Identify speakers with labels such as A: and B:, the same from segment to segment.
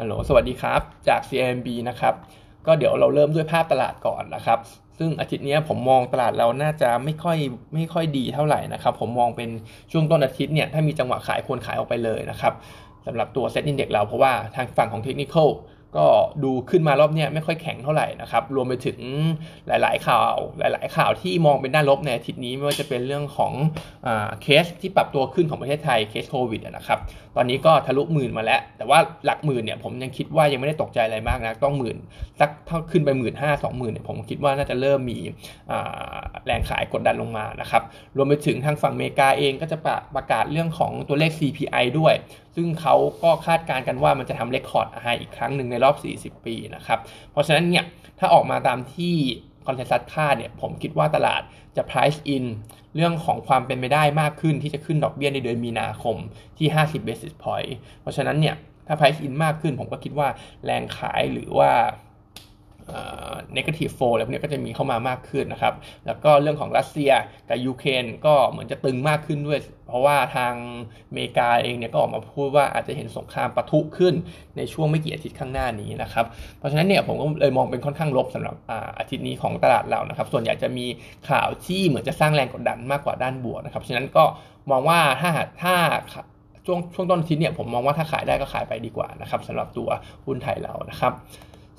A: ฮัลโหลสวัสดีครับ จาก CMB นะครับ ก็เดี๋ยวเราเริ่มด้วยภาพตลาดก่อนนะครับ ซึ่งอาทิตย์นี้ผมมองตลาดเราน่าจะไม่ค่อยไม่ค่อยดีเท่าไหร่นะครับ ผมมองเป็นช่วงต้นอาทิตย์เนี่ย ถ้ามีจังหวะขายควรขายออกไปเลยนะครับสำหรับตัว SET Index เราเพราะว่าทางฝั่งของเทคนิค ก็ดูขึ้นมารอบนี้ไม่ค่อยแข็งเท่าไหร่นะครับ รวมไปถึงหลาย ๆ ข่าว หลาย ๆ ข่าวที่มองเป็นด้านลบในอาทิตย์นี้ไม่ว่าจะเป็นเรื่องของอเคสที่ปรับตัวขึ้นของประเทศไทยเคสโควิดนะครับ ตอนนี้ก็ทะลุหมื่นมาแล้ว แต่ว่าหลักหมื่นเนี่ยผมยังคิดว่ายังไม่ได้ตกใจอะไรมากนะต้องหมื่นสักเท่าขึ้นไปหมื่นห้าสองหมื่นเนี่ยผมคิดว่าน่าจะเริ่มมีแรงขายกดดันลงมานะครับ รวมไปถึงทางฝั่งอเมริกาเองก็จะประกาศเรื่องของตัวเลข CPI ด้วย ซึ่งเขาก็คาดการณ์กันว่ามันจะทำ record high อีกครั้งหนึ่งในรอบ 40 ปีนะครับ เพราะฉะนั้นเนี่ยถ้าออกมาตามที่ consensus คาดเนี่ยผมคิดว่าตลาดจะ price in เรื่องของความเป็นไปได้มากขึ้นที่จะขึ้นดอกเบี้ยในเดือนมีนาคมที่ 50 basis point เพราะฉะนั้นเนี่ยถ้า price in มากขึ้น ผมก็คิดว่าแรงขายหรือว่า negative flow อะไรพวกนี้ก็จะมีเข้ามามากขึ้นนะครับ แล้วก็เรื่องของรัสเซียกับยูเครนก็เหมือนจะตึงมากขึ้นด้วย เพราะว่าทางอเมริกาเองเนี่ยก็ออกมาพูดว่าอาจจะเห็นสงครามปะทุขึ้นในช่วงไม่กี่อาทิตย์ข้างหน้านี้นะครับ เพราะฉะนั้นเนี่ยผมก็เลยมองเป็นค่อนข้างลบสำหรับอาทิตย์นี้ของตลาดเรานะครับ ส่วนใหญ่จะมีข่าวที่เหมือนจะสร้างแรงกดดันมากกว่าด้านบวกนะครับ ฉะนั้นก็มองว่าถ้าถ้าช่วงช่วงต้นอาทิตย์เนี่ยผมมองว่าถ้าขายได้ก็ขายไปดีกว่านะครับสำหรับตัวหุ้นไทยเรานะครับ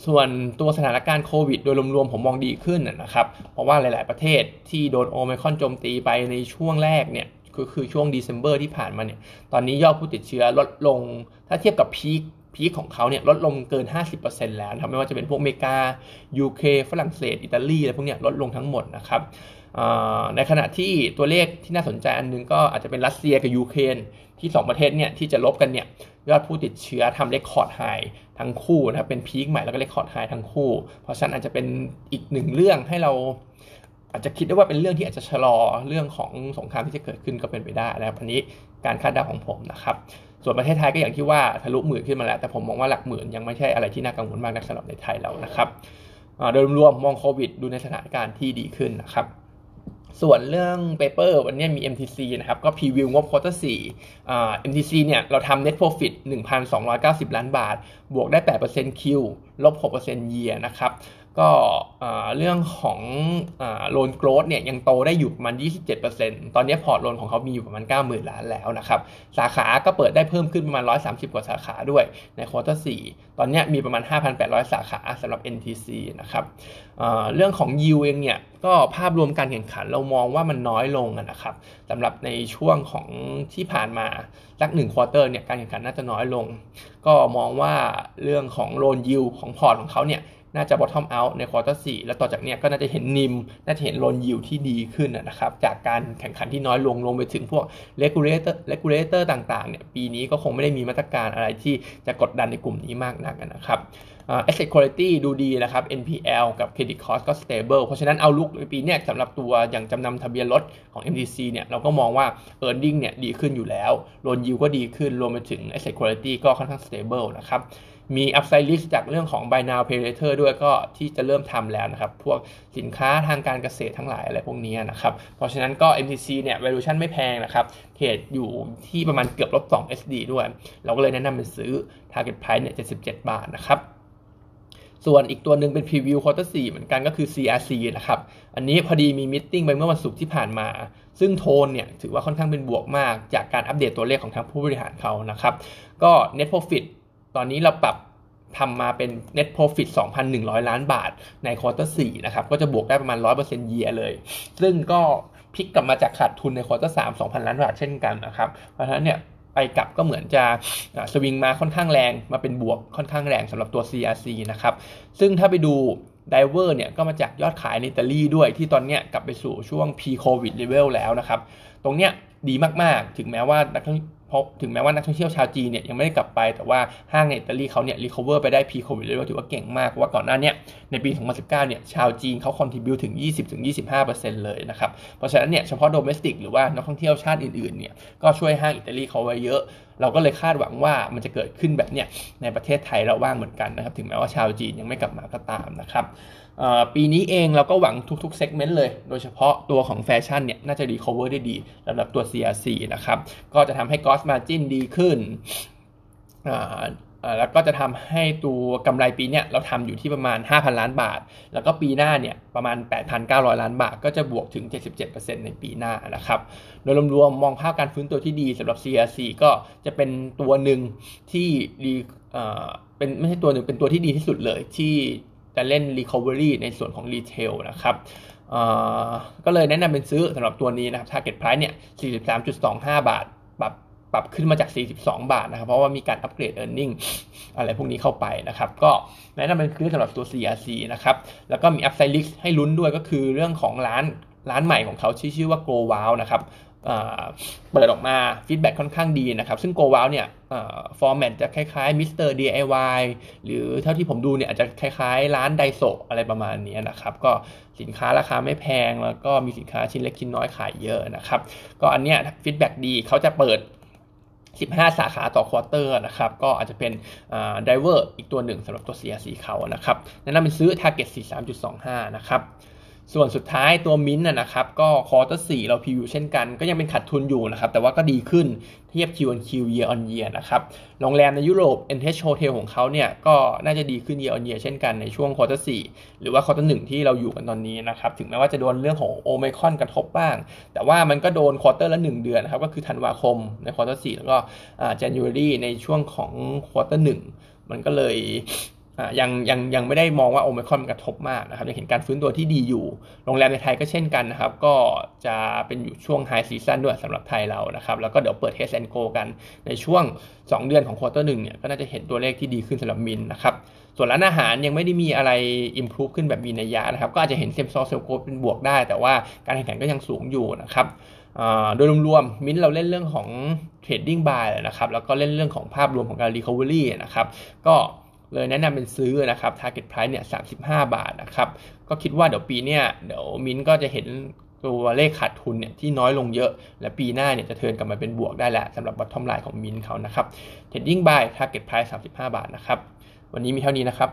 A: ส่วนตัวสถานการณ์โควิดโดยรวมๆผมมองดีขึ้นนะครับ เพราะว่าหลาย ๆ ประเทศที่โดนโอมิคอนโจมตีไปในช่วงแรกเนี่ยคือคือช่วงเดซ ember ที่ผ่านมาเนี่ย ตอนนี้ยอดผู้ติดเชื้อลดลง ถ้าเทียบกับพีคpeak ของเขาเนี่ยลดลงเกิน 50%แล้วนะครับไม่ว่าจะเป็นพวกอเมริกา UK ฝรั่งเศส อิตาลีอะไรพวกเนี้ยลดลงทั้งหมดนะครับในขณะที่ตัวเลขที่น่าสนใจอันนึงก็อาจจะเป็นรัสเซียกับยูเครนที่ 2 ประเทศเนี่ยที่จะรบกันเนี่ยยอดผู้ติดเชื้อทำ record high ทั้งคู่นะครับเป็น peak ใหม่แล้วก็ record high ทั้งคู่ เพราะฉะนั้นอาจจะเป็นอีกหนึ่งเรื่องให้เรา อาจจะคิดได้ว่าเป็นเรื่องที่อาจจะชะลอเรื่องของสงครามที่จะเกิดขึ้นก็เป็นไปได้นะครับอันนี้การคาดเดาของผมนะครับ ส่วนประเทศไทยก็อย่างที่ว่าทะลุหมื่นขึ้นมาแล้ว แต่ผมมองว่าหลักหมื่นยังไม่ใช่อะไรที่น่ากังวลมากนักสำหรับในไทยเรานะครับโดยรวมมองโควิดดูในสถานการณ์ที่ดีขึ้นนะครับ ส่วนเรื่อง paper วันนี้มี MTC นะครับ ก็ preview งบ quarter สี่อ่า MTC เนี่ยเราทำ net profit 1,290 ล้านบาท บวกได้ 8% Q ลบ 6% year นะครับ ก็เรื่องของloan growth เนี่ยยังโตได้อยู่ประมาณ 27%ตอนนี้ port loan ของเขามีอยู่ประมาณ 90,000 ล้านแล้วนะครับสาขาก็เปิดได้เพิ่มขึ้นประมาณ 130 กว่าสาขาด้วยใน quarter 4ตอนนี้มีประมาณ 5,800 สาขาสำหรับ MTC นะครับเรื่องของยิวเองเนี่ยก็ภาพรวมการแข่งขันเรามองว่ามันน้อยลงนะครับสำหรับในช่วงของที่ผ่านมาสักหนึ่ง quarter เนี่ยการแข่งขันน่าจะน้อยลง ก็มองว่าเรื่องของ loan yield ของ port ของเขาเนี่ย น่าจะ bottom out ในควอเตอร์สี่แล้วต่อจากนี้ก็น่าจะเห็นนิม น่าจะเห็นโลนยิวที่ดีขึ้นนะครับ จากการแข่งขันที่น้อยลงลงไปถึงพวก regulator regulator ต่างๆเนี่ยปีนี้ก็คงไม่ได้มีมาตรการอะไรที่จะกดดันในกลุ่มนี้มากนักนะครับ asset quality ดูดีนะครับ NPL กับ credit cost ก็ stable เพราะฉะนั้นเอาลุกในปีนี้สำหรับตัวอย่างจำนำทะเบียนรถของ MTC เนี่ยเราก็มองว่า earning เนี่ยดีขึ้นอยู่แล้ว loan yield ก็ดีขึ้นรวมไปถึง asset quality ก็ค่อนข้าง stable นะครับ มี upside list จากเรื่องของ buy now pay later ด้วยก็ที่จะเริ่มทำแล้วนะครับ พวกสินค้าทางการเกษตรทั้งหลายอะไรพวกนี้นะครับ เพราะฉะนั้นก็ MTC เนี่ย valuation ไม่แพงนะครับ เทรดอยู่ที่ประมาณเกือบลบ2 SD ด้วย เราก็เลยแนะนำเป็นซื้อ target price เนี่ย 77 บาทนะครับส่วนอีกตัวหนึ่งเป็น preview quarter 4เหมือนกันก็คือ CRC นะครับ อันนี้พอดีมีมิ팅ไปเมื่อวันศุกร์ที่ผ่านมา ซึ่งโทนเนี่ยถือว่าค่อนข้างเป็นบวกมากจากการอัปเดตตัวเลขของทางผู้บริหารเขานะครับ ก็ net profit ตอนนี้เราปรับทำมาเป็น net profit 2,100 ล้านบาทใน quarter 4นะครับ ก็จะบวกได้ประมาณ 100%เยียเลย ซึ่งก็พลิกกลับมาจากขาดทุนใน quarter 3 2,000 ล้านบาทเช่นกันนะครับ เพราะฉะนั้นเนี่ยไปกลับก็เหมือนจะสวิงมาค่อนข้างแรง มาเป็นบวกค่อนข้างแรงสำหรับตัว CRC นะครับ ซึ่งถ้าไปดู driver เนี่ยก็มาจากยอดขายในอิตาลีด้วยที่ตอนเนี้ยกลับไปสู่ช่วง pre-covid level แล้วนะครับ ตรงเนี้ยดีมากๆ ถึงแม้ว่านัก เพราะถึงแม้ว่านักท่องเที่ยวชาวจีนเนี่ยยังไม่ได้กลับไปแต่ว่าห้างในอิตาลีเขาเนี่ย recover ไปได้ pre-covid เลยว่าถือว่าเก่งมากเพราะว่าก่อนหน้านี้ในปี 2019 เนี่ยชาวจีนเขา contribute ถึง 20-25%เลยนะครับเพราะฉะนั้นเนี่ยเฉพาะ domestic หรือว่านักท่องเที่ยวชาติอื่นๆเนี่ยก็ช่วยห้างอิตาลีเขาไว้เยอะ เราก็เลยคาดหวังว่ามันจะเกิดขึ้นแบบเนี้ยในประเทศไทยเราบ้างเหมือนกันนะครับถึงแม้ว่าชาวจีนยังไม่กลับมาก็ตามนะครับปีนี้เองเราก็หวังทุกๆ segment เลย โดยเฉพาะตัวของแฟชั่นเนี่ยน่าจะ recover ได้ดีสำหรับตัว CRC นะครับก็จะทำให้ gross margin ดีขึ้นแล้วก็จะทำให้ตัวกำไรปีเนี้ยเราทำอยู่ที่ประมาณ 5,000 ล้านบาท แล้วก็ปีหน้าเนี่ยประมาณ 8,900 ล้านบาท ก็จะบวกถึง 77%ในปีหน้านะครับโดยรวมๆมองภาพการฟื้นตัวที่ดีสำหรับ CRC ก็จะเป็นตัวหนึ่งที่ดีเป็นไม่ใช่ตัวหนึ่งเป็นตัวที่ดีที่สุดเลยที่จะเล่น Recovery ในส่วนของ Retail นะครับก็เลยแนะนำเป็นซื้อสำหรับตัวนี้นะครับ Target Price เนี่ย 43.25 บาทปรับ ปรับขึ้นมาจาก 42 บาทนะครับ เพราะว่ามีการอัปเกรด e a r n i n g อะไรพวกนี้เข้าไปนะครับ ก็แนะนำเป็นซื้อสำหรับตัว CRC นะครับ แล้วก็มี Upside Risk ให้ลุ้นด้วยก็คือเรื่องของร้านร้านใหม่ของเขาชื่อชื่อว่า Go Wow นะครับเปิดออกมาfeedback ค่อนข้างดีนะครับ ซึ่ง Go Wow เนี่ย format จะคล้ายๆ Mr. DIY หรือเท่าที่ผมดูเนี่ยอาจจะคล้ายๆ ร้านไดโซอะไรประมาณนี้นะครับ ก็สินค้าราคาไม่แพงแล้วก็มีสินค้าชิ้นเล็กชิ้นน้อยขายเยอะนะครับ ก็อันเนี้ย feedback ดีเขาจะเปิด 15 สาขาต่อ quarter นะครับ ก็อาจจะเป็น driver อีกตัวหนึ่งสำหรับตัว CRC เขานะครับแนะนำเป็นซื้อ Target 43.25 นะครับ ส่วนสุดท้ายตัวมินท์นะครับก็ quarter สี่เรา preview เช่นกัน ก็ยังเป็นขาดทุนอยู่นะครับ แต่ว่าก็ดีขึ้นเทียบ Q on Q year on year นะครับโรงแรมในยุโรป NH Hotel ของเขาเนี่ยก็น่าจะดีขึ้น year on year เช่นกันในช่วง quarter สี่หรือว่า quarter หนึ่งที่เราอยู่กันตอนนี้นะครับถึงแม้ว่าจะโดนเรื่องของโอไมครอนกระทบบ้าง แต่ว่ามันก็โดน quarter ละ 1 เดือนนะครับก็คือธันวาคมใน quarter สี่แล้วก็อ่า January ในช่วงของ quarter หนึ่งมันก็เลย ยังยังยังไม่ได้มองว่าโอมิครอนกระทบมากนะครับยังเห็นการฟื้นตัวที่ดีอยู่ โรงแรมในไทยก็เช่นกันนะครับ ก็จะเป็นอยู่ช่วง high season ด้วยสำหรับไทยเรานะครับ แล้วก็เดี๋ยวเปิด Test and Go กันในช่วง 2 เดือนของ quarter หนึ่งเนี่ยก็น่าจะเห็นตัวเลขที่ดีขึ้นสำหรับมินนะครับ ส่วนร้านอาหารยังไม่ได้มีอะไรอิมพ o ู e ขึ้นแบบมีนัยยะนะครับ ก็อาจจะเห็น same-store sales growth เป็นบวกได้ แต่ว่าการแข่งขันก็ยังสูงอยู่นะครับโดยรวมๆ มินเราเล่นเรื่องของ trading buy นะครับ แล้วก็เล่นเรื่องของภาพรวมของการ recovery นะครับ ก็ เลยแนะนำเป็นซื้อนะครับ target price เนี่ย35 บาทนะครับ ก็คิดว่าเดี๋ยวปีเนี้ยเดี๋ยวมินก็จะเห็นตัวเลขขาดทุนเนี่ยที่น้อยลงเยอะ และปีหน้าเนี่ยจะเทินกลับมาเป็นบวกได้แหละสำหรับบอททอมไลน์ของมินเขานะครับ trading buy target price 35 บาทนะครับ วันนี้มีเท่านี้นะครับ